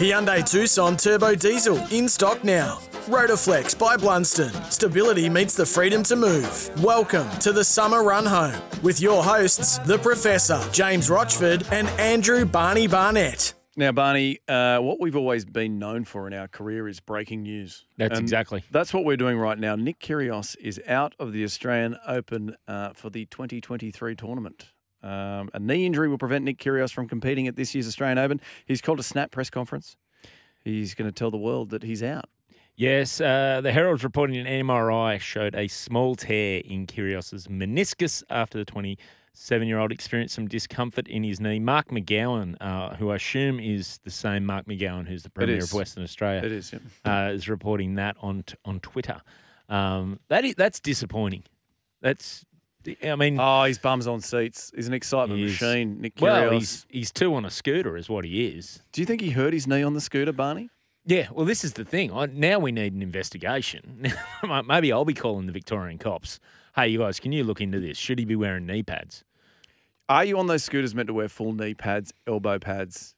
Hyundai Tucson Turbo Diesel in stock now. Rotoflex by Blundstone. Stability meets the freedom to move. Welcome to the summer run home with your hosts, the Professor, James Rochford, and Andrew Barney Barnett. Now, Barney, uh, what we've always been known for in our career is breaking news. That's And exactly. That's what we're doing right now. Nick Kyrgios is out of the Australian Open uh, for the 2023 tournament. Um, a knee injury will prevent Nick Kyrgios from competing at this year's Australian Open. He's called a snap press conference. He's going to tell the world that he's out. Yes, uh, the Herald's reporting an MRI showed a small tear in Kyrgios's meniscus after the 27-year-old experienced some discomfort in his knee. Mark McGowan, uh, who I assume is the same Mark McGowan who's the Premier of Western Australia, It is. Yeah. uh, is reporting that on t- on Twitter. Um, that is, that's disappointing. That's, I mean, Oh, his bums on seats. He's an excitement machine. Nick Kyrgios. well, he's he's two on a scooter, is what he is. Do you think he hurt his knee on the scooter, Barney? Yeah, well, this is the thing. I, now we need an investigation. Maybe I'll be calling the Victorian cops. Hey, you guys, can you look into this? Should he be wearing knee pads? Are you on those scooters meant to wear full knee pads, elbow pads,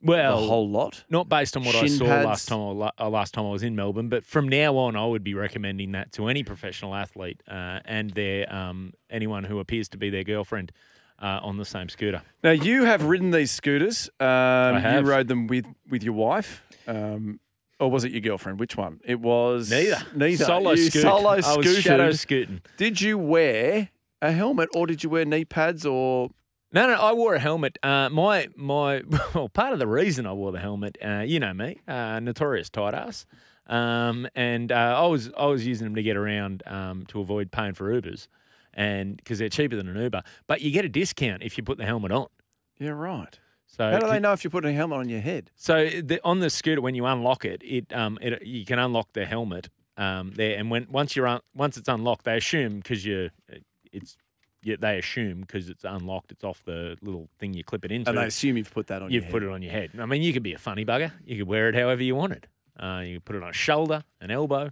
Well, a whole lot? not based on what I saw pads? last time. I, uh, last time I was in Melbourne, but from now on, I would be recommending that to any professional athlete uh, and their um, anyone who appears to be their girlfriend uh, on the same scooter. Now you have ridden these scooters. Um, have. You rode them with with your wife, um, or was it your girlfriend? Which one? It was Neither. Neither. Solo You scoot. Solo I was shadow scooting. Did you wear a helmet, or did you wear knee pads, or No, no, I wore a helmet. Uh, my my well, part of the reason I wore the helmet, uh, you know me, uh, notorious tight ass, um, and uh, I was I was using them to get around um, to avoid paying for Ubers, and because they're cheaper than an Uber, but you get a discount if you put the helmet on. yeah, right? So How do they know if you put a helmet on your head? So the, on the scooter, when you unlock it, it um it, you can unlock the helmet um there, and when once you're un, once it's unlocked, they assume because you it's yeah, they assume because it's unlocked, it's off the little thing you clip it into. And they assume you've put that on. You've your put it on your head. I mean, you could be a funny bugger. You could wear it however you wanted. Uh, you could put it on a shoulder, an elbow,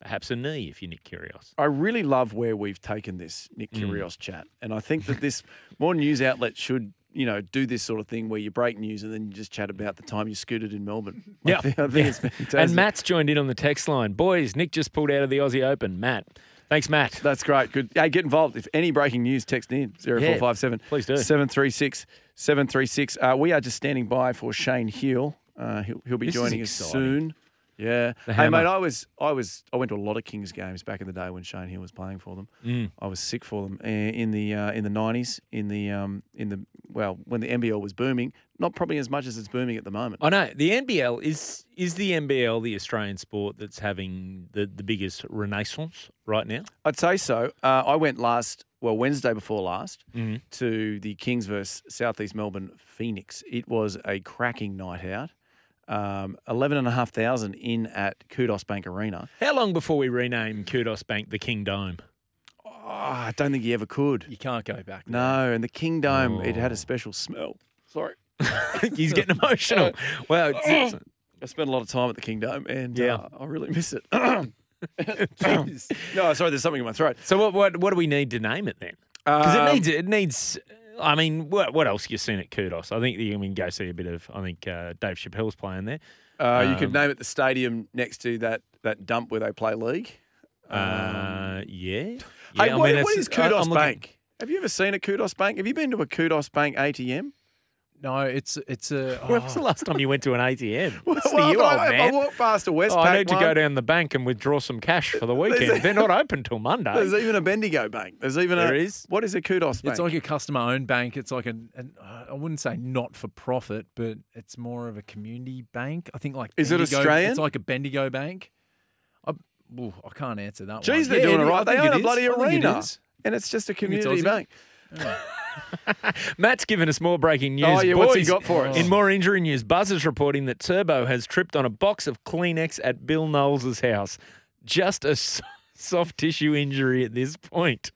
perhaps a knee if you're Nick Kyrgios. I really love where we've taken this Nick Mm. Chat, and I think that this more news outlets should, you know, do this sort of thing where you break news and then you just chat about the time you scooted in Melbourne. Yeah. think, I think it's. And Matt's joined in on the text line. Boys, Nick just pulled out of the Aussie Open. Matt, thanks, Matt. That's great. Good. Hey, get involved. If any breaking news, text in 0457 please do. 736 736. Uh, we are just standing by for Shane Heal. Uh, he'll, he'll be This joining us soon. Yeah. Hey, mate, I was, I was, I went to a lot of Kings games back in the day when Shane Heal was playing for them. Mm. I was sick for them uh, in the uh, in the nineties, in the um, in the well, when the NBL was booming. Not probably as much as it's booming at the moment. I know the NBL is is the NBL the Australian sport that's having the, the biggest renaissance right now. I'd say so. Uh, I went last, well, Wednesday before last, Mhm. to the Kings versus Southeast Melbourne Phoenix. It was a cracking night out. Um, 11,500 in at Kudos Bank Arena. How long before we rename Kudos Bank the King Dome? Oh, I don't think you ever could. You can't go back. No, and the King Dome, it had Oh. a special smell. Sorry. He's getting emotional. Well, it's, it's- I spent a lot of time at the King Dome and Yeah. uh, I really miss it. no, sorry, there's something in my throat. so what, what what do we need to name it then? Because Um, it needs it needs. I mean, what what else you seen at Kudos? I think you can go see a bit of. I think uh, Dave Chappelle's playing there. Uh, you could Um, name it the stadium next to that, that dump where they play league. Um, Uh, yeah. hey, Yeah, I what, mean, what is I- Kudos I'm looking- Bank? Have you ever seen a Kudos Bank? Have you been to a Kudos Bank ATM? No, it's it's a. When was the oh, last time you went to an ATM? Listen Well, to you, old I, I man. walked past a Westpac Oh, I need to one. go down the bank and withdraw some cash for the weekend. They're not open till Monday. There's even a Bendigo Bank. There's even There a. is? What is a Kudos Bank? It's like a customer-owned bank. It's like an, an I wouldn't say not for profit, but it's more of a community bank. I think like Is it Bendigo- Australian? It's like a Bendigo bank. I, ooh, I can't answer that Jeez, one. they're Yeah, doing it- it right. They own a bloody I it arena, and it's just a think it's community Aussie. Matt's given us more breaking news. Oh, yeah, what's he got for us? In more injury news, Buzz is reporting that Turbo has tripped on a box of Kleenex at Bill Knowles' house. Just a soft tissue injury at this point.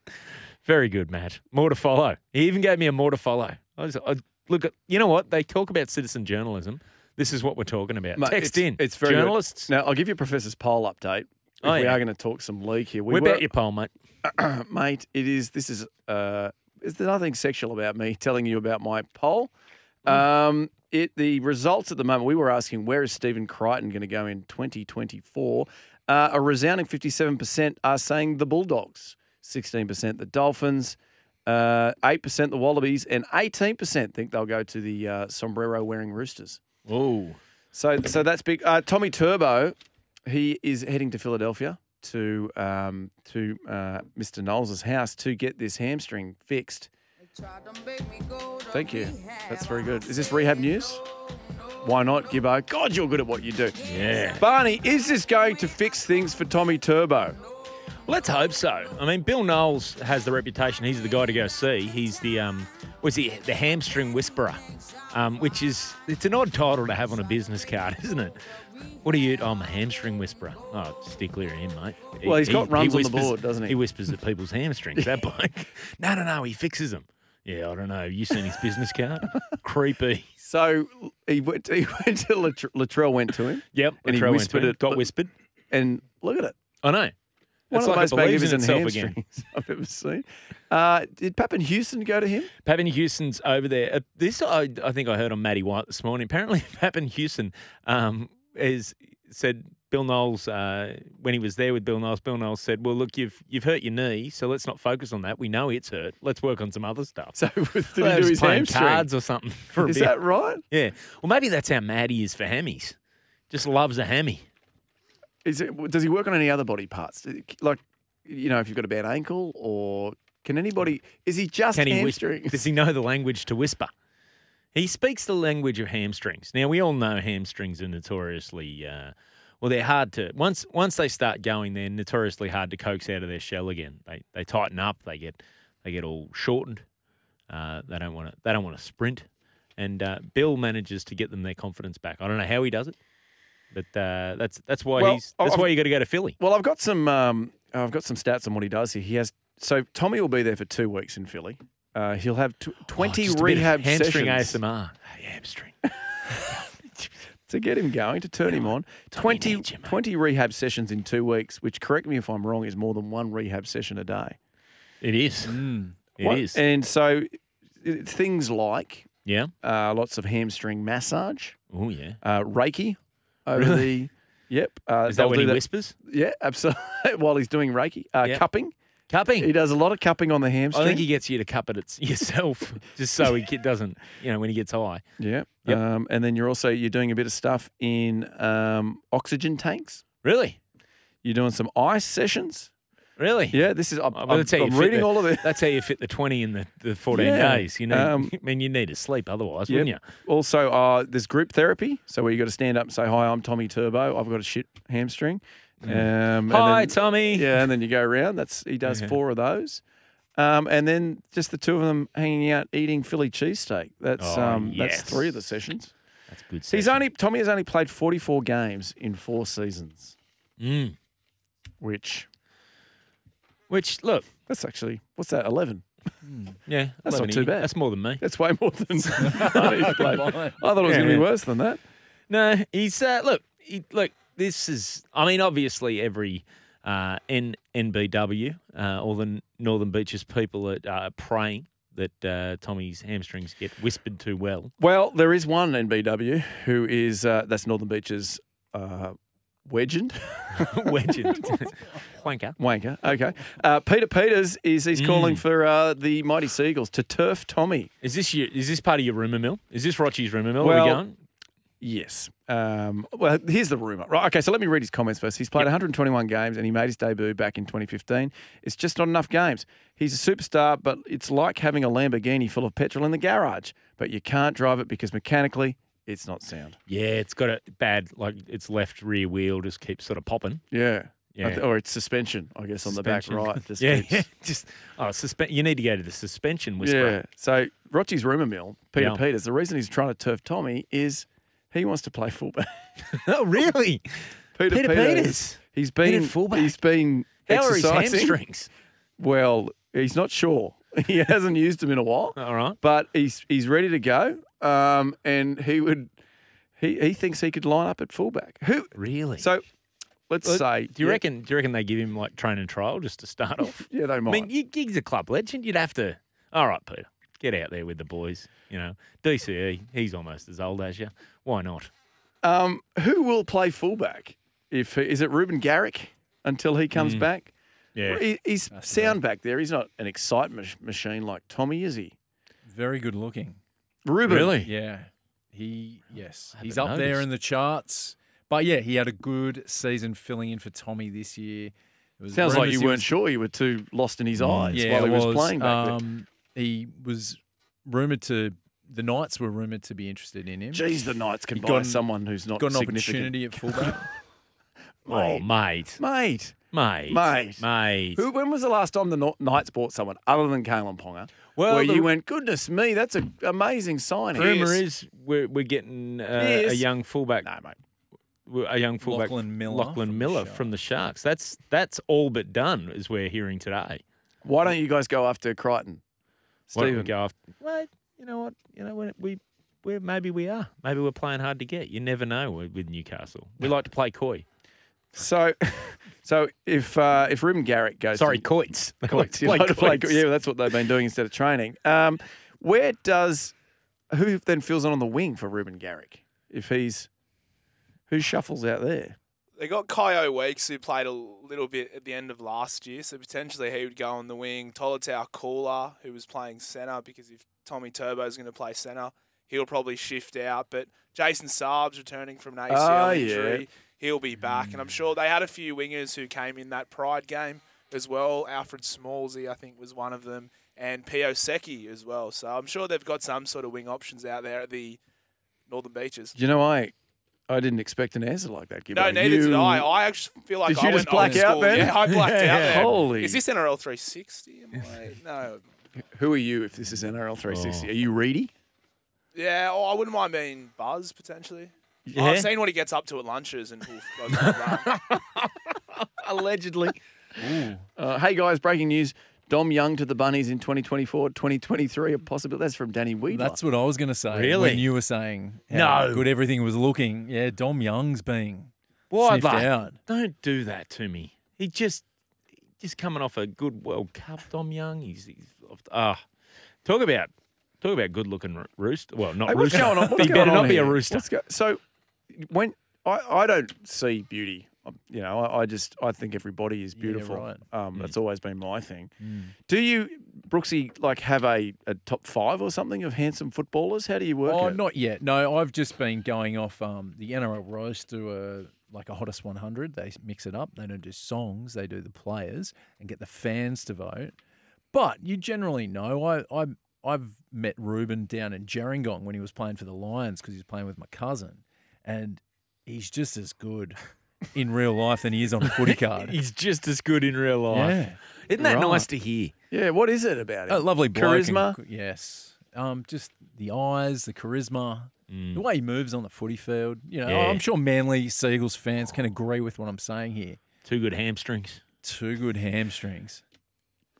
Very good, Matt. More to follow. He even gave me a more to follow. I was, I, look, at you know what? They talk about citizen journalism. This is what we're talking about. Mate, Text it's, in. It's very good. Journalists. Now, I'll give you Professor's poll update. If Oh, we yeah. are going to talk some league here. We were, out your poll, mate. mate. It is. This is. Uh, is there nothing sexual about me telling you about my poll? Um, it the results at the moment. We were asking where is Stephen Crichton going to go in 2024. Uh, a resounding 57% are saying the Bulldogs, 16% the Dolphins, uh, 8% the Wallabies, and 18% think they'll go to the uh, sombrero wearing Roosters. Oh. So, so that's big. Uh, Tommy Turbo, he is heading to Philadelphia to um, to uh, Mr. Knowles' house to get this hamstring fixed. Thank you. That's very good. Is this rehab news? Why not, Gibbo? God, you're good at what you do. Yeah. Barney, is this going to fix things for Tommy Turbo? Let's hope so. I mean, Bill Knowles has the reputation. He's the guy to go see. He's the um, was he the hamstring whisperer, um, which is it's an odd title to have on a business card, isn't it? What are you? Oh, I'm a hamstring whisperer. Oh, stick clear of him, mate. He- Well, he's got runs on the board, doesn't he? He whispers at people's hamstrings. That bloke. No, no, no. He fixes them. Yeah, I don't know. You seen his business card? Creepy. So he went. He went to Latr- Latrell went to him, Yep. And he Latrell went whispered to him. it- Got whispered. and look at it. I know. One It's of the like most it believes in magnificent itself again. hamstrings I've ever seen. Uh, did Papin Houston go to him? Papin Houston's over there. Uh, this I, I think I heard on Matty White this morning. Apparently, Papin Houston um, is said Bill Knowles uh, when he was there with Bill Knowles. Bill Knowles said, "Well, look, you've you've hurt your knee, so let's not focus on that. We know it's hurt. Let's work on some other stuff." So did he do his playing hamstring? cards or something for a Is bit. that right? Yeah. Well, maybe that's how mad he is for hammies. Just loves a hammy. Is it? Does he work on any other body parts? Like, you know, if you've got a bad ankle, or can anybody? Is he just Can he whisper? Does he know the language to whisper? He speaks the language of hamstrings. Now we all know hamstrings are notoriously uh, well. They're hard to once once they start going. They're notoriously hard to coax out of their shell again. They they tighten up. They get they get all shortened. Uh, they don't want to they don't want to sprint. And uh, Bill manages to get them their confidence back. I don't know how he does it, but uh, that's that's why Well, he's that's I've- why you got to go to Philly. Well, I've got some. Um, I've got some stats on what he does here. He has. So Tommy will be there for two weeks in Philly. Uh, he'll have tw- twenty Oh, just a bit of rehab hamstring sessions ASMR. Hey, hamstring. to get him going, to turn him on. Tommy 20, you, 20 rehab sessions in two weeks, which, correct me if I'm wrong, is more than one rehab session a day. It is. It What- is. And so it- things like Yeah. uh, lots of hamstring massage, Oh yeah. uh, Reiki over Really? the. Yep. Uh, Is that they'll when do he whispers? Yeah, absolutely. While he's doing Reiki, uh, Yep. cupping. Cupping. He does a lot of cupping on the hamstring. I think he gets you to cup it it's yourself, just so he doesn't, you know, when he gets high. Yeah. Yep. Um, and then you're also you're doing a bit of stuff in um, oxygen tanks. Really, You're doing some ice sessions. really. Yeah, this is. I'm, Well, I'm, I'm reading the- all of it. That's how you fit the twenty in the, the fourteen Yeah. days. You know, Um, I mean, you need to sleep otherwise, Yep. wouldn't you? Also, uh, there's group therapy. So where you got to stand up and say, "Hi, I'm Tommy Turbo. I've got a shit hamstring." Um, and Mm. Hi, then- Tommy. Yeah, and then you go around. That's he does Yeah. four of those. Um, and then just the two of them hanging out eating Philly cheesesteak. That's Oh, um, that's three of the sessions. That's good. He's only Tommy has only played 44 games in four seasons, Mm. which Which look, that's actually what's that? 11. yeah, That's not too bad. That's more than me. That's way more than. I thought it was Yeah, going to be worse than that. No, he's uh, look, he, look. This is, I mean, obviously every uh, N, NBW, uh, all the Northern Beaches people are uh, praying that uh, Tommy's hamstrings get whispered too well. Well, there is one NBW who is uh, that's Northern Beaches uh, legend. Legend, wanker. Wanker. Okay. Uh, Peter Peters is he's calling Mm. for uh, the Mighty Seagulls to turf Tommy. Is this your? Is this part of your rumor mill? Is this Rochi's rumor mill? Where are Well, we going? Yes. Um, well, here's the rumor. Right. Okay. So let me read his comments first. He's played 121 games and he made his debut back in 2015. It's just not enough games. He's a superstar, but it's like having a Lamborghini full of petrol in the garage, but you can't drive it because mechanically it's not sound. Yeah, it's got a bad like its left rear wheel just keeps sort of popping. Yeah. Yeah. or it's suspension, I guess, on the back right. Just yeah, keeps- yeah. Just oh, suspe- You need to go to the suspension whisperer. Yeah. So Rochi's rumour mill, Peter Yeah. Peters, the reason he's trying to turf Tommy is he wants to play fullback. oh, really? Peter, Peter Peters. He's He's been fullback. He's been How are his hamstrings? Well, he's not sure. He hasn't used them in a while, All right. but he's he's ready to go. Um, and he would he he thinks he could line up at fullback. Who? Really? So let's Well, say. do you yeah, reckon? Do you reckon they give him like train and trial just to start off? Yeah, they might. I mean, you, he's a club legend. You'd have to. All right, Peter, get out there with the boys. You know, DCE. He's almost as old as you. Why not? Um, who will play fullback? If is it Reuben Garrick until he comes back? Mm. Yeah. He, he's Has to sound back there. He's not an excitement machine like Tommy, is he? Very good looking. Reuben. Really? Yeah. He yes. He's haven't up there in the charts. But yeah, he had a good season filling in for Tommy this year. It was Sounds like you weren't was- sure. You were too lost in his eyes Yeah, while he it was, playing back there. um, He was rumored to the Knights were rumored to be interested in him. Jeez, the Knights can he buy got an- someone who's not Got an significant. opportunity at fullback. Oh, mate, Mate, mate, Mate. mate. who, when was the last time the Kno- Knights bought someone other than Kalyn Ponga? Well, where the- you went, goodness me, that's an amazing signing. The Rumor is we're we're getting uh, a Yes. young fullback. no, mate. w- A young fullback, Lachlan Miller Lachlan from the Miller Sharks. from the Sharks. That's that's all but done, as we're hearing today. Why don't you guys go after Crichton? Why don't we go after? Well, you know what? You know what? We we maybe we are. Maybe we're playing hard to get. You never know with with Newcastle. We like to play coy. So, so if uh, if Reuben Garrick goes, Sorry, to, coits. Coits, you Play like to play- yeah, that's what they've been doing instead of training. Um, where does who then fills in on the wing for Reuben Garrick? If he's who shuffles out there? They got Kaeo Weekes who played a little bit at the end of last year, so potentially he would go on the wing. Tolutau Koula, who was playing centre, because if Tommy Turbo is going to play centre, he'll probably shift out. But Jason Saab's returning from an ah, ACL Oh, yeah. injury. He'll be back. And I'm hmm. sure they had a few wingers who came in that Pride game as well. Alfred Smallsy, I think, was one of them, and Pio Seki as well. So I'm sure they've got some sort of wing options out there at the Northern Beaches. You know, I I didn't expect an answer like that. Gibbo. No, neither you, did I. I actually feel like Did I you just went black out school. then? Yeah, I blacked out there. Holy! Is this NRL 360? Am I? No. who are you? If this is NRL 360, Oh. are you Reedy? Yeah, oh, I wouldn't mind being Buzz potentially. Yeah? I've seen what he gets up to at lunches and he'll goes on a run. Allegedly. Uh, hey guys, breaking news: Dom Young to the Bunnies in 2024, 2023. A possibility. That's from Danny Weidler. That's what I was going to say. Really? When you were saying how No. good everything was looking. Yeah, Dom Young's being Why, sniffed mate? out. Don't do that to me. He just just coming off a good World Cup. Dom Young. He's he's ah. talk about talk about good looking rooster. Well, not Hey, what's rooster. going on? What's he going better on not be a here? rooster. What's go- so when I, I don't see beauty, you know, I, I just I think everybody is Yeah, beautiful. right. Um, That's always been my thing. Mm. Do you, Brooksy, like have a, a top five or something of handsome footballers? How do you work Oh, it? not yet. No, I've just been going off um, the NRL roast to a like a hottest 100. They mix it up. They don't do songs. They do the players and get the fans to vote. But you generally know. I I I've met Reuben down in Gerringong when he was playing for the Lions because he was playing with my cousin, and he's just as good in real life than he is on a footy card. He's just as good in real life. yeah. Isn't that Right. nice to hear? Yeah, what is it about A him? lovely bloke and Charisma? g- yes. Um, just the eyes, the charisma, Mm. the way he moves on the footy field. You know, Yeah. I'm sure Manly Seagulls fans can agree with what I'm saying here. Two good hamstrings. Two good hamstrings.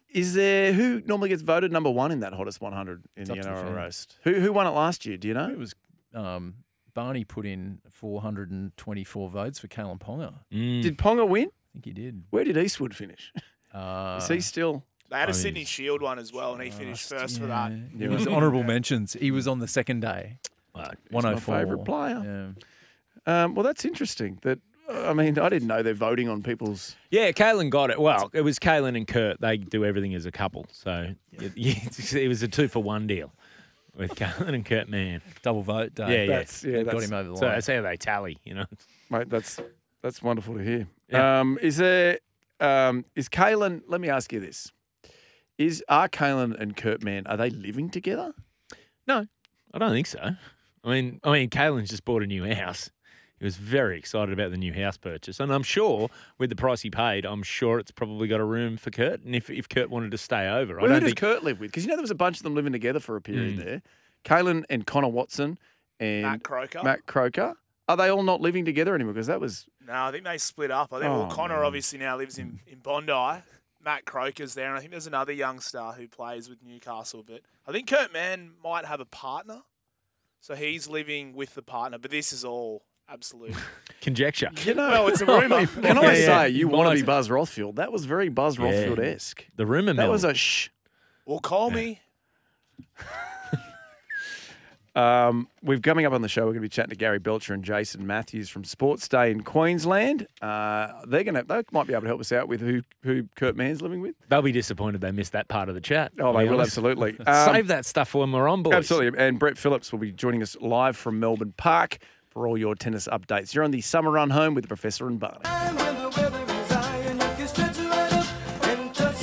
Is there who normally gets voted number one in that hottest 100 in It's the up to the NRL fans. roast? Who who won it last year? Do you know? It was um, Barney put in 424 votes for Kalyn Ponga. Mm. Did Ponga win? I think he did. Where did Eastwood finish? Uh, is he still? They had I a mean, Sydney Shield one as well, and he finished first for that. It was honourable mentions. He was on the second day. Well, my 104. favourite player. Yeah. Um, well, that's interesting. That I mean, I didn't know they're voting on people's. Yeah, Kalyn got it. Well, it was Kalyn and Kurt. They do everything as a couple. So it, it was a two for one deal with Kalyn and Kurt Mann. Double vote day. Yeah, yeah. That's yeah, Got that's, him over the So line. that's how they tally, you know. mate. That's that's wonderful to hear. Yeah. Um, is there? Um, is Kalyn? Let me ask you this: Is are Kalyn and Kurt Mann are they living together? No, I don't think so. I mean, I mean, Kalyn's just bought a new house. He was very excited about the new house purchase, and I'm sure with the price he paid, I'm sure it's probably got a room for Kurt. And if, if Kurt wanted to stay over, Well, I don't does think Kurt live with? Because you know there was a bunch of them living together for a period Mm. there. Kalyn and Connor Watson and Matt Croker. Matt Croker. Are they all not living together anymore? Because that was No, I think they split up. I think well, Oh, Connor man. obviously now lives in, in Bondi. Matt Croker's there, and I think there's another young star who plays with Newcastle. But I think Kurt Mann might have a partner, so he's living with the partner. But this is all absolute. conjecture. you know. well, it's a rumour. Can I Yeah, yeah. say you want to be Buzz Rothfield? That was very Buzz Yeah. Rothfield esque. The rumor That mill. was a shh. Well, call me. Um, we're coming up on the show. We're going to be chatting to Gary Belcher and Jason Matthews from Sports Day in Queensland. Uh, they're going to they might be able to help us out with who who Kurt Mann's living with. They'll be disappointed they missed that part of the chat. Oh, they be will absolutely. Um, Save that stuff for when we're on, boys. Absolutely. And Brett Phillips will be joining us live from Melbourne Park for all your tennis updates. You're on the summer run home with the Professor and Barney.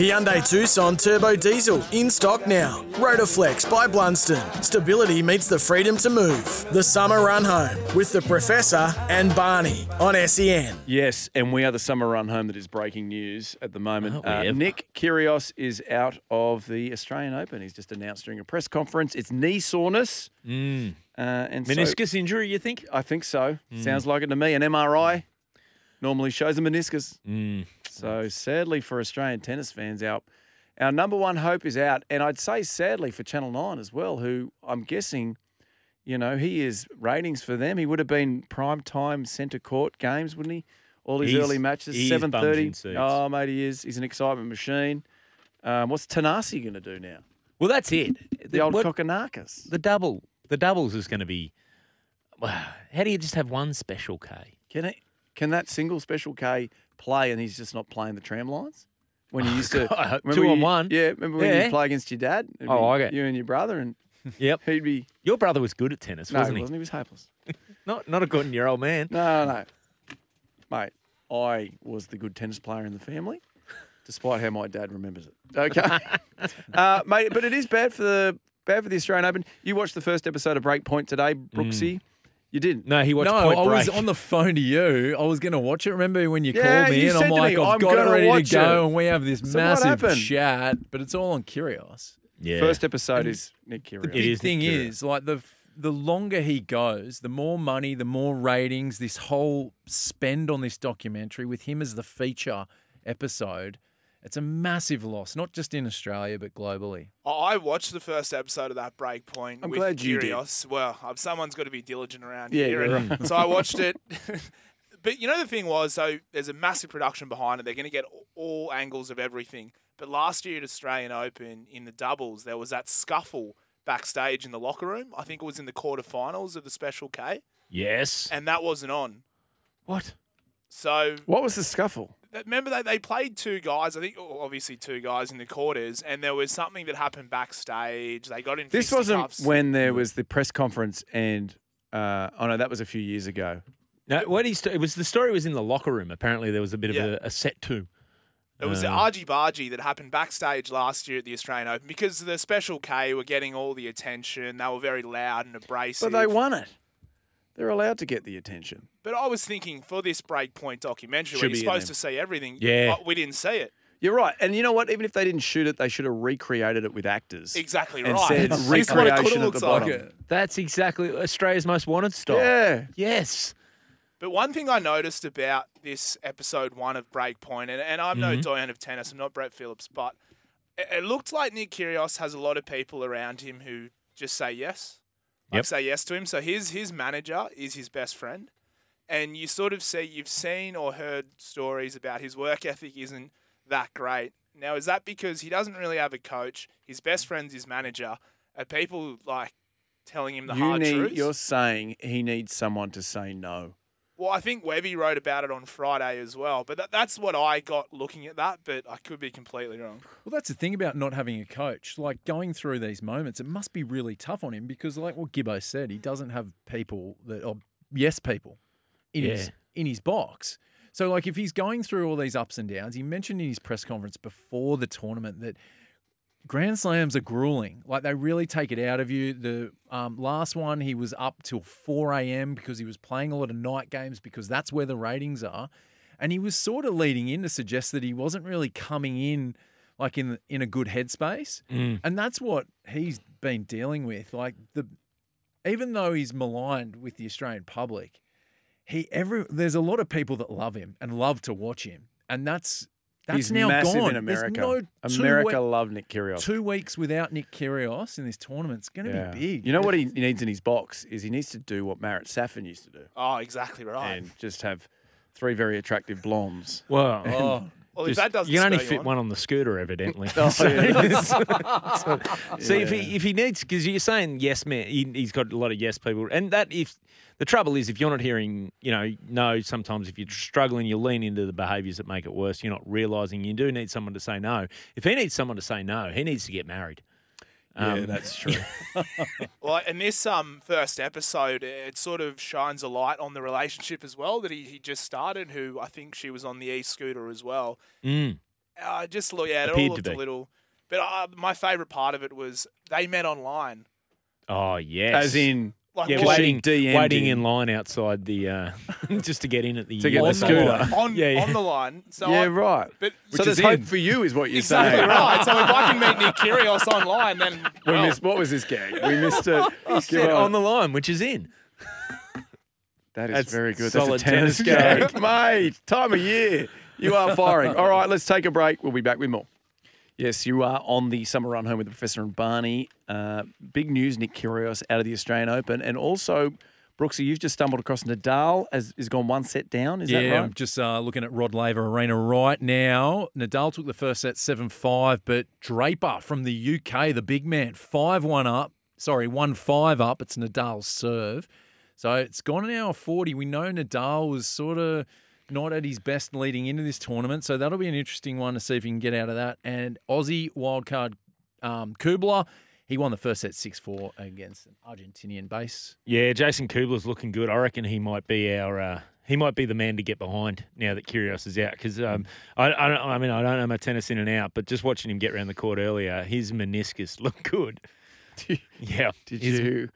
Hyundai Tucson Turbo Diesel in stock now. Rotoflex by Blundstone. Stability meets the freedom to move. The summer run home with the Professor and Barney on E SEN. Yes, and we are the summer run home that is breaking news at the moment. Uh. Nick Kyrgios is out of the Australian Open. He's just announced during a press conference it's knee soreness. Mm. Uh, and so- Meniscus injury, you think? I think so. Sounds like it to me. An MRI normally shows a meniscus. Mm. So sadly for Australian tennis fans, our our number one hope is out, and I'd say sadly for Channel Nine as well, who I'm guessing, you know, he is ratings for them. He would have been prime time centre court games, wouldn't he? All his He's- early matches, he's seven seats. Oh, mate, he is. He's an excitement machine. Um, what's Thanasi going to do now? Well, that's it. The old what- Kokkinakis. the double, the doubles is going to be. How do you just have one special K? Can it? Can that single special K play, and he's just not playing the tram lines? When you used to God, two on you- one. yeah. Remember when Yeah. you play against your dad? It'd Oh, I get- you and your brother, and Yep. he'd be Your brother was good at tennis, no, wasn't he wasn't. He was hopeless. Not not according to your old man. No, no, no, mate. I was the good tennis player in the family, despite how my dad remembers it. Okay, uh, mate. But it is bad for the bad for the Australian Open. You watched the first episode of Breakpoint today, Brooksy. You didn't. No, he watched no, Point I Break. was on the phone to you. I was going to watch it. Remember when you Yeah, called me you and said I'm to like, me, I've "I'm got it ready to go, it." and we have this So massive chat, but it's all on Kyrgios. yeah. First episode is Nick Kyrgios. The big is thing is like the the longer he goes, the more money, the more ratings. This whole spend on this documentary with him as the feature episode, it's a massive loss, not just in Australia but globally. I watched the first episode of that Breakpoint I'm with glad you did. Well, um, someone's got to be diligent around Yeah, here. you're and So I watched it. but you know the thing was, so there's a massive production behind it. They're going to get all angles of everything. But last year at Australian Open in the doubles, there was that scuffle backstage in the locker room. I think it was in the quarterfinals of the Special K, yes. and that wasn't on. What? So What was the scuffle? That- remember they, they played two guys. I think obviously two guys in the quarters, and there was something that happened backstage. They got in. This wasn't fisticuffs. when there was the press conference, and uh, oh no, that was a few years ago. No, what he st- it was the story was in the locker room. Apparently, there was a bit Yeah. of a, a set too. It was the Uh, argy bargy that happened backstage last year at the Australian Open because the Special K were getting all the attention. They were very loud and abrasive. But they won it. They're allowed to get the attention. But I was thinking for this Breakpoint documentary, Should where be you're in supposed them. to see everything, Yeah. uh, we didn't see it. You're right. And you know what? Even if they didn't shoot it, they should have recreated it with actors. Exactly And right. said This is what it coulda at looks the like. bottom. That's exactly Australia's most wanted style. Yeah. Yes. But one thing I noticed about this episode one of Breakpoint, and, and I'm no doyen of tennis, I'm not Brett Phillips, but it, it looked like Nick Kyrgios has a lot of people around him who just say yes, like Yep. say yes to him. So his his manager is his best friend, and you sort of see you've seen or heard stories about his work ethic isn't that great. Now is that because he doesn't really have a coach? His best friend's his manager. Are people like telling him the you hard need, truths? You're saying he needs someone to say no. Well, I think Webby wrote about it on Friday as well, but that, that's what I got looking at that. But I could be completely wrong. Well, that's the thing about not having a coach. Like going through these moments, it must be really tough on him because, like what Gibbo said, he doesn't have people that are yes people in his Yeah. in his box. So, like, if he's going through all these ups and downs, he mentioned in his press conference before the tournament that Grand Slams are grueling. Like they really take it out of you. The um, last one, he was up till 4 a.m. because he was playing a lot of night games because that's where the ratings are. And he was sort of leading in to suggest that he wasn't really coming in like in in a good headspace. And that's what he's been dealing with. Like the even though he's maligned with the Australian public, he every there's a lot of people that love him and love to watch him. And that's that's He's now massive gone. in There's America. no two America we- love Nick Kyrgios. two weeks without Nick Kyrgios in this tournament. It's going to Yeah. be big. You know what he he needs in his box is he needs to do what Marat Safin used to do Oh, exactly right. and just have three very attractive blondes. Well, Oh, well, if just- that doesn't you can only spur fit on- one on the scooter, evidently. Oh, So- yeah. so- see if he if he needs because you're saying yes man, he, he's got a lot of yes people, and that if the trouble is if you're not hearing, you know, no. Sometimes if you're struggling, you lean into the behaviours that make it worse. You're not realizing you do need someone to say no. If he needs someone to say no, he needs to get married. yeah, Um, that's true. Well, in this um first episode, it sort of shines a light on the relationship as well that he, he just started. Who I think she was on the e scooter as well. Mm. Uh, just look, yeah, it all Appeared to looked a little. But uh, my favourite part of it was they met online. Oh yes, As in, Like yeah, Because what- she waiting, waiting in line outside the uh, just to get in at the To get the scooter. line, on, Yeah, yeah. on the line. So yeah, I, right. But so Which there's is hope in. for you, is what you're exactly saying. right. So if I can meet Nick Kyrgios online, then We well, missed. What was this gag? We missed it. Give Said on. on the line, which is in. That is That's very good. solid That's a tennis, tennis gag, mate. Time of year. You are firing. All right, let's take a break. We'll be back with more. Yes, you are on the summer run home with the Professor and Barney. Uh, big news: Nick Kyrgios out of the Australian Open, and also Brooksy, you've just stumbled across Nadal. Has, has gone one set down. Is yeah, that right? Yeah, I'm just uh, looking at Rod Laver Arena right now. Nadal took the first set 7 5, but Draper from the UK, the big man, 5 1 up. Sorry, 1 5 up. It's Nadal's serve. So it's gone an hour 40. We know Nadal was sort of not at his best leading into this tournament. So that'll be an interesting one to see if he can get out of that. And Aussie wildcard um, Kubler, he won the first set 6 4 against an Argentinian base. Yeah, Jason Kubler's looking good. I reckon he might be our. Uh, he might be the man to get behind now that Kyrgios is out. Because um, I, I, don't, I mean, I don't know my tennis in and out, but just watching him get around the court earlier, his meniscus looked good. yeah, Did his- you?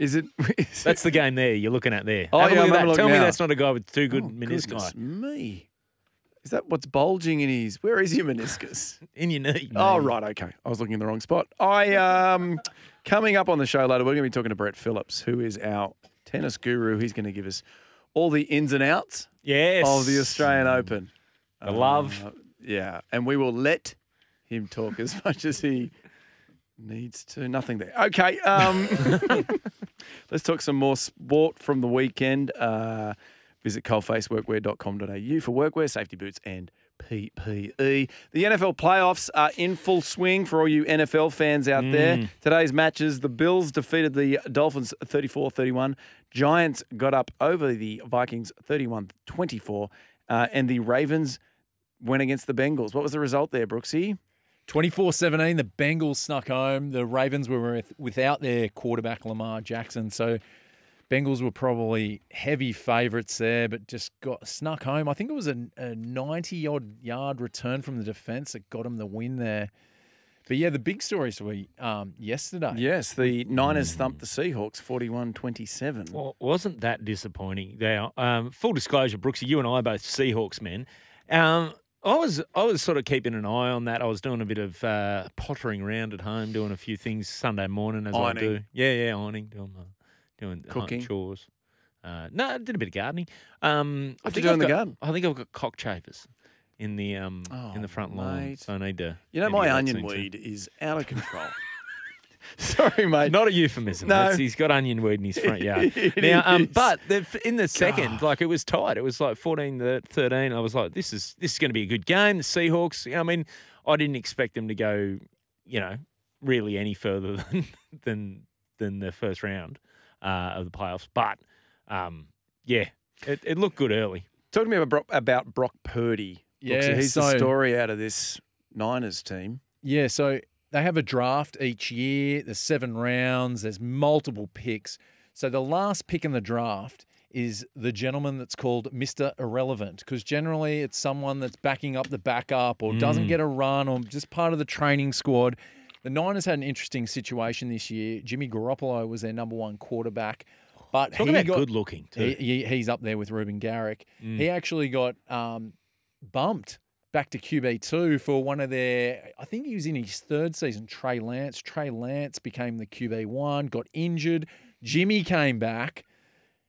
Is it? Is That's the game there you're looking at there. Oh, Have yeah, look I'm at having a that. look Tell me now. that's not a guy with two good Oh, goodness me. Is that what's bulging in his? Where is your meniscus? in your knee. Oh, right. Okay. I was looking in the wrong spot. I um coming up on the show later, we're going to be talking to Brett Phillips, who is our tennis guru. He's going to give us all the ins and outs Yes. of the Australian Open. The love. Uh, yeah, and we will let him talk as much as he needs to. Nothing there. Okay. Um, let's talk some more sport from the weekend. Uh, visit coalfaceworkwear.com.au for workwear, safety boots, and PPE. The NFL playoffs are in full swing for all you NFL fans out there. Today's matches the Bills defeated the Dolphins 34 31. Giants got up over the Vikings 31 24. Uh, and the Ravens went against the Bengals. What was the result there, Brooksy? 24 17, the Bengals snuck home. The Ravens were with, without their quarterback, Lamar Jackson. So, Bengals were probably heavy favourites there, but just got snuck home. I think it was a, a 90 odd yard return from the defence that got them the win there. But yeah, the big stories were um, yesterday. Yes, the Niners thumped the Seahawks 41 27. Well, wasn't that disappointing? Now, um, full disclosure, Brooksy, you and I are both Seahawks men. Um, I was I was sort of keeping an eye on that. I was doing a bit of uh, pottering around at home, doing a few things Sunday morning as I do. Yeah, yeah, ironing, doing my, doing Cooking. chores. Uh, no, I did a bit of gardening. Um, I What think you do I've in the got, garden? I think I've got cockchafers in the um in Oh, the front lawn, mate. so I need to. You know, my onion too. weed is out of control. Sorry, mate. Not a euphemism. No. That's- he's got onion weed in his front yard. It now, um, but the, in the second, like it was tight. It was like 14 to 13. I was like, this is this is going to be a good game. The Seahawks. I mean, I didn't expect them to go, you know, really any further than than than the first round uh, of the playoffs. But um, yeah, it, it looked good early. Talk to me about Brock, about Brock Purdy. Yeah, Brooksy. he's the story out of this Niners team. Yeah, so they have a draft each year. There's seven rounds. There's multiple picks. So the last pick in the draft is the gentleman that's called Mr. Irrelevant because generally it's someone that's backing up the backup or Mm. doesn't get a run or just part of the training squad. The Niners had an interesting situation this year. Jimmy Garoppolo was their number one quarterback, but he got good looking too. Mm. he, he, he's up there with Reuben Garrick. He actually got um, bumped back to QB2 for one of their, I think he was in his third season, Trey Lance. Trey Lance became the QB1, got injured. Jimmy came back.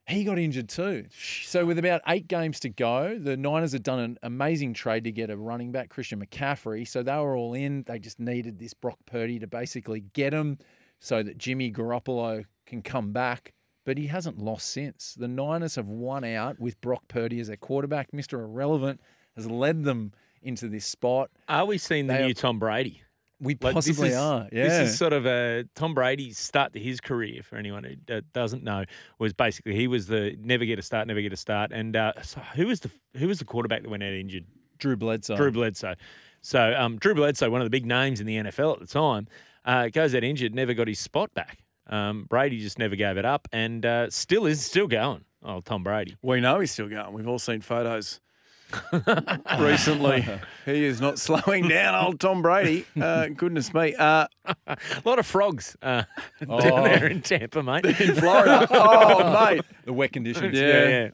He got injured too. So, with about eight games to go, the Niners had done an amazing trade to get a running back, Christian McCaffrey. So, they were all in. They just needed this Brock Purdy to basically get him so that Jimmy Garoppolo can come back. But he hasn't lost since. The Niners have won out with Brock Purdy as their quarterback. Mr. Irrelevant has led them into this spot. Are we seeing the They are- new Tom Brady? We Like, this possibly is- are. Yeah. This is sort of a Tom Brady's start to his career. For anyone who uh, doesn't know, was basically he was the never get a start, never get a start. And uh, so who was the who was the quarterback that went out injured? Drew Bledsoe. Drew Bledsoe. So um, Drew Bledsoe, one of the big names in the NFL at the time, uh, goes out injured, never got his spot back. Um, Brady just never gave it up, and uh, still is still going. Oh, Tom Brady. We know he's still going. We've all seen photos recently. he is not slowing down, old Tom Brady. Uh, goodness me. Uh, A lot of frogs uh, Oh. down there in Tampa, mate. in Florida. oh, mate. The wet conditions. yeah,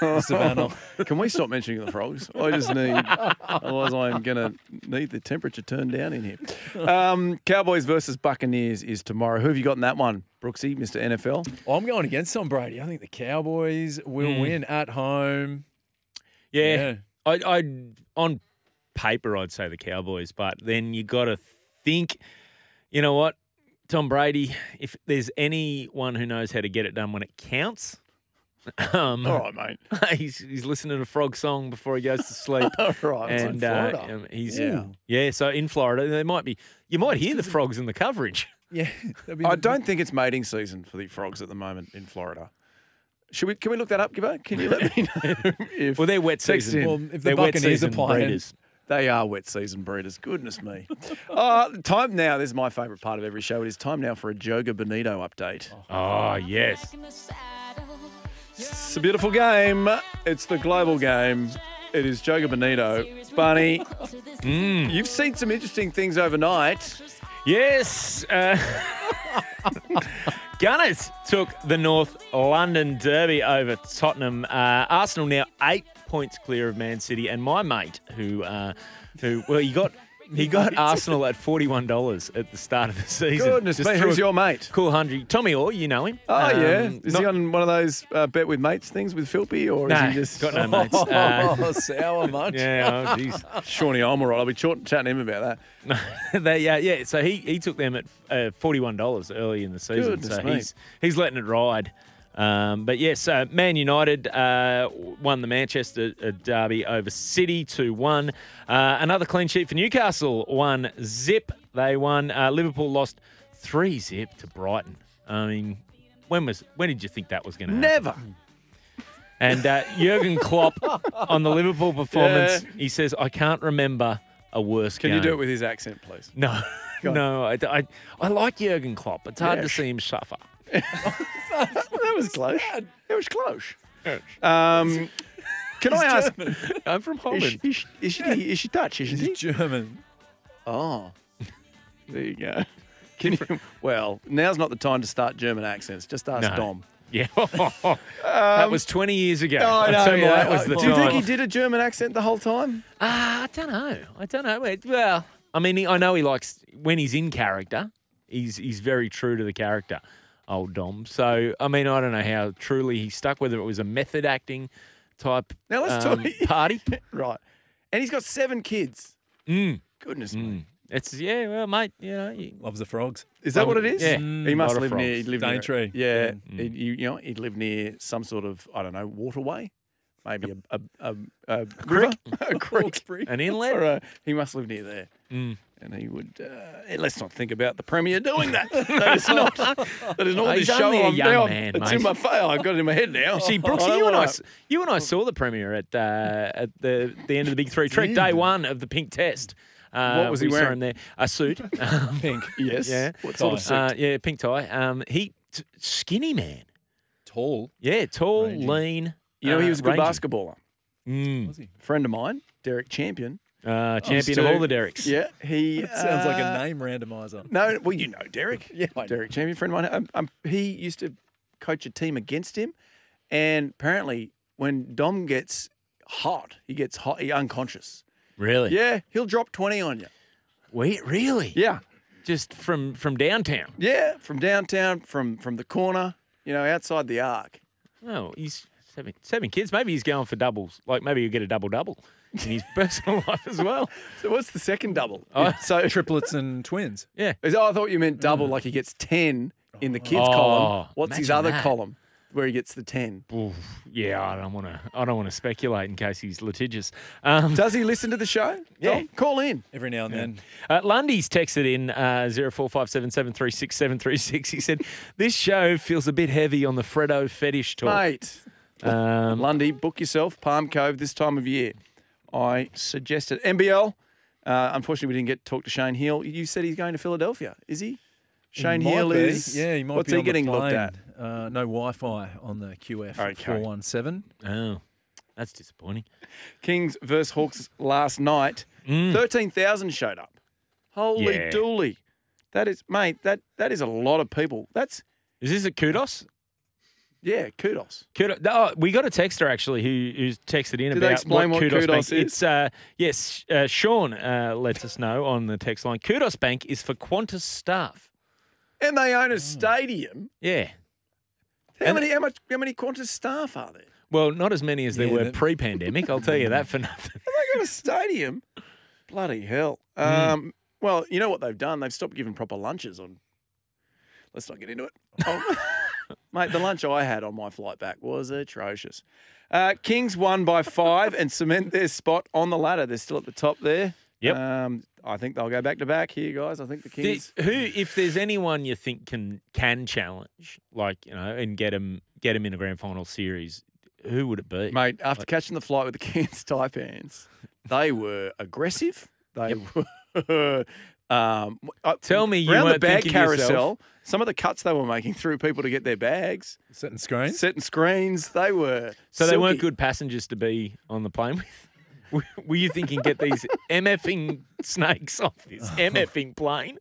yeah. Savannah. Can we stop mentioning the frogs? I just need, otherwise I'm going to need the temperature turned down in here. Um, Cowboys versus Buccaneers is tomorrow. Who have you got in that one, Brooksy, Mr. NFL? I'm going against Tom Brady. I think the Cowboys will win at home. Yeah, I, I on paper I'd say the Cowboys, but then you got to think. You know what, Tom Brady? If there's anyone who knows how to get it done when it counts, um, All right, mate. he's he's listening to frog song before he goes to sleep. All right. and Florida. uh, um, he's Yeah. yeah. So in Florida, there might be you might hear the frogs in the coverage. Yeah. I don't think it's mating season for the frogs at the moment in Florida. Should we? Can we look that up, Gibbo? Can you let me know if Well, they're wet season. Well, if the they're wet season playing- breeders. they are wet season breeders? Goodness me. uh, time now. This is my favourite part of every show. It is time now for a Joga Bonito update. Oh yes. It's a beautiful game. It's the global game. It is Joga Bonito. Bunny, Mm. you've seen some interesting things overnight. Yes. Uh, Gunners took the North London Derby over Tottenham. Uh, Arsenal now eight points clear of Man City, and my mate, who, uh, who well, he got he got Arsenal at forty one dollars at the start of the season. Goodness Just me, threw who's a your mate? cool hundred? Tommy Orr, you know him? Oh yeah, Um, is not- he on one of those uh, bet with mates things with Philpy, or Nah, is he just got no mates. Uh, Oh, sour much. yeah, oh, jeez. Shawnee? I'm all right. I'll be chat- chatting to him about that. they, yeah, yeah. So he, he took them at uh, forty one dollars early in the season. Goodness so me. he's he's letting it ride. Um, but yes, uh, Man United uh, won the Manchester uh, derby over City two one. Uh, another clean sheet for Newcastle. One zip. They won. Uh, Liverpool lost three zip to Brighton. I mean, when was when did you think that was going to happen? Never. And uh, Jurgen Klopp on the Liverpool performance, he says, "I can't remember a worse Can game." you do it with his accent, please? No, no, I, I, I like Jurgen Klopp. It's hard Yeah. to see him suffer. that was close. It was close. Um, can I ask? I'm from Is, Holland. she- is, she- is she is she Dutch? Isn't He's he? German. Oh, there you go. Can you, well, now's not the time to start German accents. Just ask No. Dom. Yeah, that was 20 years ago. I know, yeah. that was the Do you time. think he did a German accent the whole time? Ah, I don't know. I don't know. Wait, Well, I mean, he- I know he likes when he's in character. He's he's very true to the character, old Dom. So I mean, I don't know how truly he stuck. Whether it was a method acting type Now let's um, talk. party. right, and he's got seven kids. Mm, Goodness me. mm. It's yeah, well, mate. You know, you, Loves the frogs. Is that Um, what it is? yeah. He must live near. He'd live near. Daintree. Yeah, Mm. he'd, you, you know, he'd live near some sort of I don't know waterway, maybe a a, a, a, river, a creek, an inlet. or a, he must live near there. Mm. And he would. Uh, let's not think about the premier doing that. that is not. That is not what He's this show. only a I'm young now. man, it's mate. in my face. I've got it in my head now. See, don't you and I, wanna- you and I saw the premiere at uh, at the the end of the Big Three Trek, day one of the Pink Test. Uh, What was he we saw wearing? him there? A suit. Pink. Yes. Yeah. What sort of suit? Uh, yeah, pink tie. Um, he t- skinny man. Tall. Yeah, tall, lean. You know, he uh, was a good rangy. basketballer. Mm. Was he? Friend of mine, Derek Champion. Uh, champion of all the Derricks. Yeah, he That sounds like uh, a name randomizer. No, well, you know Derek. Yeah, I know. Derek Champion, friend of mine. Um, um, he used to coach a team against him, and apparently, when Dom gets hot, he gets hot, he unconscious. Really? Yeah, he'll drop twenty on you. Wait, really? Yeah, Just from from downtown. yeah, from downtown, from from the corner, you know, outside the arc. Oh, he's seven, seven kids. Maybe he's going for doubles. Like maybe he'll get a double double in his personal life as well. So what's the second double? Oh. so Triplets and twins. Yeah. Is- oh, I thought you meant double, like he gets ten in the kids Oh, column. What's his imagine other that. column where he gets the ten? Oof, yeah, I don't want to. I don't want to speculate in case he's litigious. Um, Does he listen to the show? Yeah. Dom? call in. Every now and then. Uh, Lundy's texted in uh, 0457736736. He said, This show feels a bit heavy on the Fredo fetish talk. Mate. Um, Lundy, book yourself, Palm Cove this time of year. I suggested NBL. Uh, unfortunately, we didn't get to talk to Shane Heal. You said he's going to Philadelphia, is he? Shane He might Heal be. is. Yeah, he might What's be he on the getting looked plane. at? Uh, no Wi-Fi on the QF Okay. 417. oh, that's disappointing. Kings versus Hawks last night. Mm. Thirteen thousand showed up. Holy Yeah. dooly! That is, mate. That that is a lot of people. That's Is this a kudos? Yeah. Kudos. Kudos. Oh, we got a texter actually who who's texted in Did they about explain what Kudos, Qudos Bank. is? It's uh, yes, uh, Sean uh, lets us know on the text line. Qudos Bank is for Qantas staff. And they own a stadium. Yeah. How And- many? How much? How many Qantas staff are there? Well, not as many as there Yeah, were that- pre-pandemic. I'll tell you that for nothing. They got a stadium. Bloody hell. Hmm. Um, well, you know what they've done? They've stopped giving proper lunches on. Let's not get into it. Oh, mate, the lunch I had on my flight back was atrocious. Uh, Kings won by five and cement their spot on the ladder. They're still at the top there. Yep. Um, I think they'll go back to back here, guys. I think the The- Kings. who, if there's anyone you think can can challenge, like you know, and get him get him in a grand final series, who would it be? Mate, after catching the flight with the Cairns Taipans, they were aggressive. They were. Um, uh, Tell me you around the weren't bag thinking to yourself- carousel. Some of the cuts they were making through people to get their bags, Setting screens. setting screens. They were So they weren't good passengers to be on the plane with. Were- Were you thinking get these MFing snakes off this MFing plane?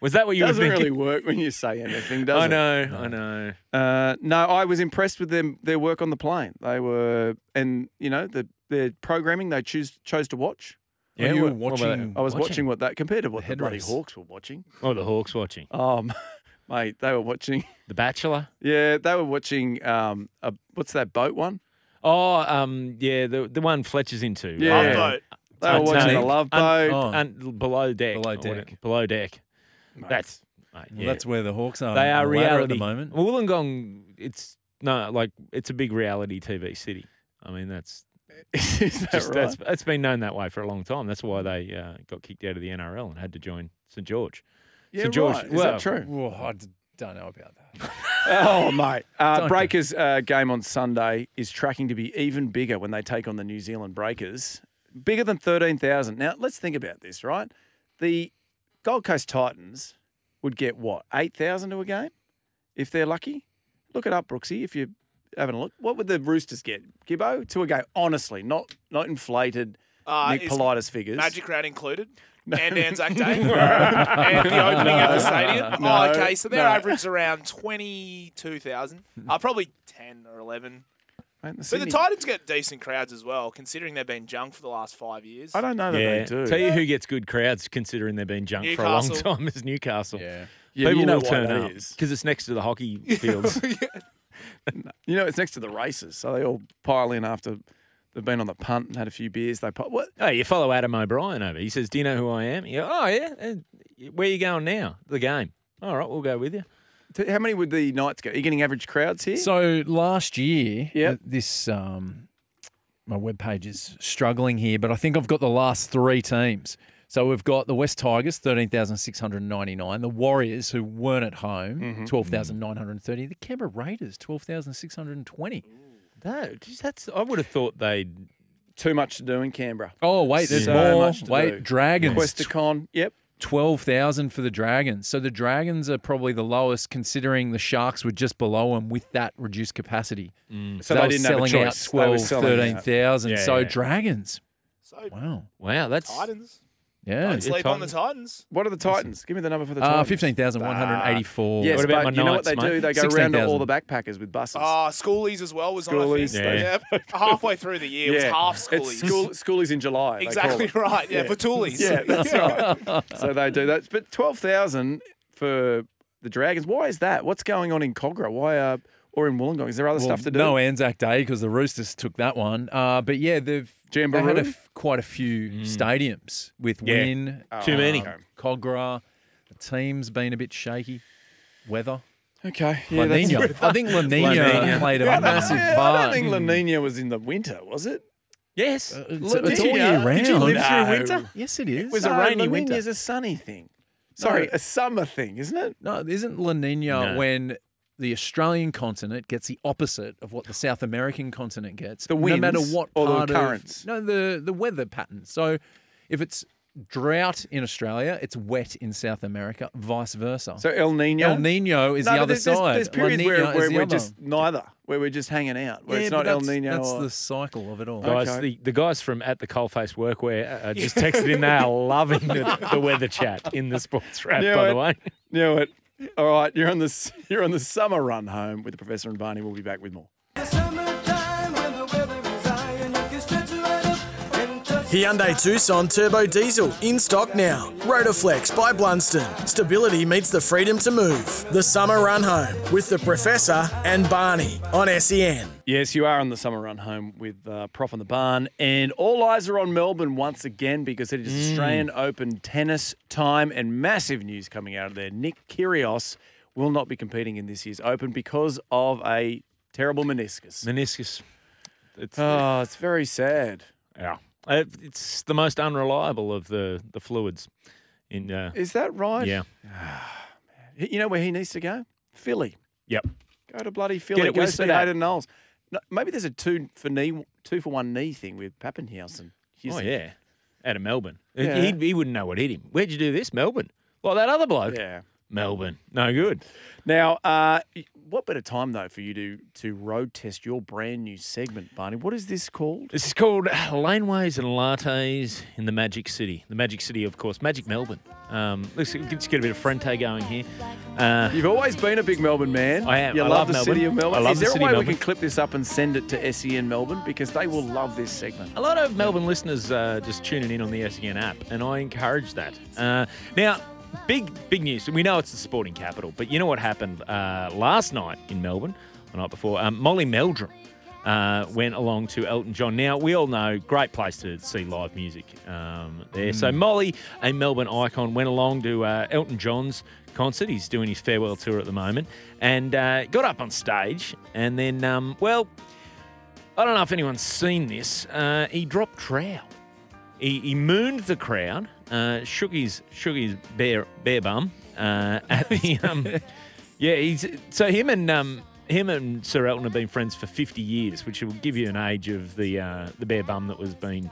Was that what you Doesn't were really thinking? work when you say anything, does I it? know, I know. Uh, no, I was impressed with them their work on the plane. They were, and you know, the their programming they choose chose to watch. Yeah, Yeah, you were what- what about watching. I was watching, what that compared to what the, head bloody race. Hawks were watching. Oh, the Hawks watching Um, mate, they were watching. The Bachelor. Yeah, they were watching. Um, a, what's that boat one? Oh, um, yeah, the the one Fletcher's into. Yeah. Love boat. They were watching no, the Love un- Boat. Oh. And below deck. Below deck. Below deck. Mate. That's mate, Well, yeah. That's where the Hawks are. they are the reality at the moment. Wollongong, it's no like it's a big reality TV city. I mean, that's Is that just right? that's it's been known that way for a long time. That's why they uh, got kicked out of the NRL and had to join St George. yeah, St George- right. Is well- that true? Whoa, I d- don't know about that. Oh, mate. Uh, Breakers uh, game on Sunday is tracking to be even bigger when they take on the New Zealand Breakers. Bigger than 13,000. Now, let's think about this, right? The Gold Coast Titans would get what, 8,000 to a game if they're lucky? Look it up, Brooksy, if you're having a look. What would the Roosters get, Gibbo, to a game? Honestly, not not inflated Uh, Nick is Politis figures. Magic Round included. And Anzac Day. and the opening of the stadium. No, oh, okay. So their no. average is around 22,000. Uh, probably 10 or 11. Mate, the But the Titans get decent crowds as well, considering they've been junk for the last five years. I don't know that yeah, they do. tell you who gets good crowds considering they've been junk for a long time is Newcastle. Yeah. Yeah, People you know will turn up because it's next to the hockey fields. You know, it's next to the races, so they all pile in after they've been on the punt and had a few beers. They pop. what? oh, you follow Adam O'Brien over. He says, "Do you know who I am?" You go, "Oh yeah." And where you going now? The game. All right, we'll go with you. How many would the Knights go? Are you getting average crowds here? So last year, Yep. uh, this um, my webpage is struggling here, but I think I've got the last three teams. So we've got the West Tigers, thirteen thousand six hundred ninety nine. The Warriors, who weren't at home, mm-hmm. mm. twelve thousand nine hundred thirty, The Canberra Raiders, twelve thousand six hundred twenty. No, geez, that's. I would have thought they'd. Too much to do in Canberra. Oh wait, there's So more. much to Wait, do. Dragons, Questacon, yep. twelve thousand for the Dragons. So the Dragons are probably the lowest, considering the Sharks were just below them with that reduced capacity. Mm. So they, they were didn't have a selling choice. out 12, 13,000. Yeah, so yeah. Dragons. So Wow. Wow, that's Titans. Yeah. Don't sleep on the Titans. What are the Titans? Give me the number for the Titans. Uh, Titans. fifteen thousand one hundred eighty-four. Yes, What about but my you know what Knights, they do? mate? They go around to all 16,000. the backpackers with buses. Ah, Schoolies as well was on. I Schoolies. think. Yeah. Yeah. Halfway through the year, it was half It's Schoolies. school, schoolies in July. they call exactly it. right. Yeah, for Toolies. Yeah, that's right. so they do that. But 12,000 for the Dragons. Why is that? What's going on in Kogarah? Why, uh, or in Wollongong? Is there other stuff to do? No Anzac Day because the Roosters took that one. Uh, but yeah, they've they had a Jamboree? f- quite a few stadiums with Yeah. Win, Too many. um, Kogarah. The team's been a bit shaky. Weather. Okay. La Yeah, that's- Nina. I think La Nina, La Niña. played a Yeah, massive yeah, part. I don't think La Nina was in the winter, was it? yes. Uh, It's, La it's all Niña? year round. Did you live through winter? Yes, it is. It was a No, rainy La winter. Nina's a sunny thing. Sorry, No. a summer thing, isn't it? No, isn't La Nina No. when the Australian continent gets the opposite of what the South American continent gets? The winds, no matter winds what or the part of- currents? no, the the weather pattern. So, if it's drought in Australia, it's wet in South America. Vice versa. So El Nino. El Nino is no, the other there's, there's- side. There's La periods where, Niña where is the we're other. just neither, where we're just hanging out, where yeah, it's not El Nino. That's or- the cycle of it all. Guys, Okay. the, the guys from at the Coalface Workwear uh, just texted in. They are loving the, the weather chat in the sports wrap. Knew by it. the way, Knew it. All right, you're on the you're on the summer run home with the Professor and Barney. We'll be back with more. Hyundai Tucson Turbo Diesel in stock now. Rotoflex by Blundstone. Stability meets the freedom to move. The summer run home with the Professor and Barney on SEN. Yes, you are on the summer run home with uh, Prof on the Barn, and all eyes are on Melbourne once again because it is Australian Open tennis time, and massive news coming out of there. Nick Kyrgios will not be competing in this year's Open because of a terrible meniscus. meniscus. It's Oh, it's very sad. yeah. Uh, It's the most unreliable of the the fluids. In uh, Is that right? yeah. You know where he needs to go? Philly. Yep. Go to bloody Philly. it Go see. Hayden Knowles. No, maybe there's a two for knee, two for one knee thing with Pappenhausen. Oh yeah. Out of Melbourne. Yeah. He, he wouldn't know what hit him. Where'd you do this? Melbourne. Like that other bloke. Yeah. Melbourne. No good. Now, uh, what better time though for you to to road test your brand new segment, Barney? What is this called? This is called Laneways and Lattes in the Magic City. The Magic City, of course, Magic Melbourne. Um, let's let's get a bit of Frente going here. Uh, You've always been a big Melbourne man. I am. You I love, love the Melbourne. city of Melbourne. I love is the there city a way we can clip this up and send it to SEN Melbourne because they will love this segment? a lot of Melbourne listeners uh, just tuning in on the SEN app, and I encourage that. Uh, now, big big news. We know it's the sporting capital, but you know what happened uh, last night in Melbourne, the night before? Um, Molly Meldrum uh, went along to Elton John. Now, we all know, great place to see live music um, there. So, Molly, a Melbourne icon, went along to uh, Elton John's concert. He's doing his farewell tour at the moment and uh, got up on stage. And then, um, well, I don't know if anyone's seen this. Uh, he dropped trowel. He, he mooned the crowd, uh, shook his shook his bare bare bum uh, at the um, yeah. He's so him and um, him and Sir Elton have been friends for fifty years, which will give you an age of the uh, the bare bum that was being.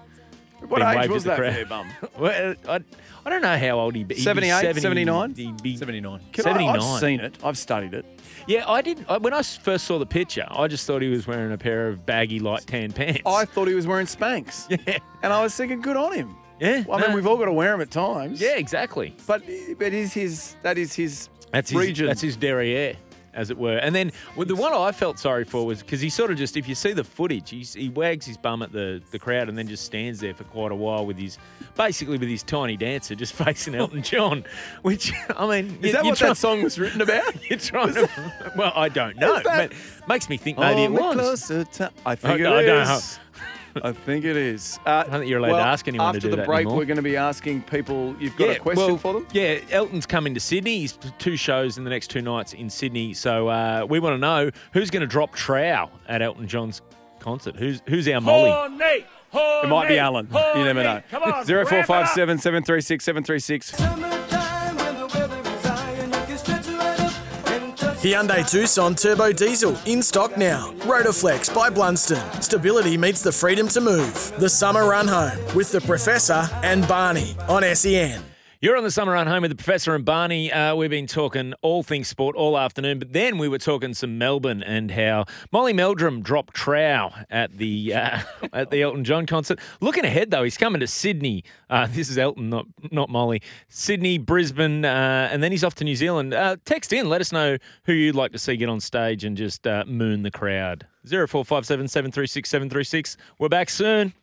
What being age waved was at that the for crowd. bum? Well, I, I don't know how old he'd be. He'd be 78, 70 79? He'd be, 79. Can I, 79. I've seen it. I've studied it. yeah, I did. When I, when I s- first saw the picture, I just thought he was wearing a pair of baggy light tan pants. I thought he was wearing Spanx. yeah, And I was thinking, good on him. Yeah. Well, I mean, no. we've all got to wear them at times. yeah, exactly. But but is his that is his That's his, region. That's his derriere, as it were. And then well, the one I felt sorry for was because he sort of just, if you see the footage, he's, he wags his bum at the, the crowd and then just stands there for quite a while with his, basically with his tiny dancer just facing Elton John. Which I mean, Is you- that what trying- that song was written about? You're trying to. Well, I don't know. Is that- but makes me think maybe it was. closer to- I think I- it I don't is. I think it is. Uh, don't think you're allowed to ask anyone to after the break, anymore. we're going to be asking people. You've got a question well, for them. Yeah, Elton's coming to Sydney. He's two shows in the next two nights in Sydney. So uh, we want to know who's going to drop trow at Elton John's concert. Who's who's our Molly? It might be Alan. You never know. Zero four five seven seven three six seven three six. Hyundai Tucson Turbo Diesel in stock now. Rotoflex by Blundstone. Stability meets the freedom to move. The summer run home with the Professor and Barney on SEN. You're on the summer run home with the professor and Barney. Uh, we've been talking all things sport all afternoon, but then we were talking some Melbourne and how Molly Meldrum dropped trow at the uh, at the Elton John concert. Looking ahead though, he's coming to Sydney. Uh, this is Elton, not not Molly. Sydney, Brisbane, uh, and then he's off to New Zealand. Uh, text in, let us know who you'd like to see get on stage and just uh, moon the crowd. Zero four five seven seven three six seven three six. We're back soon.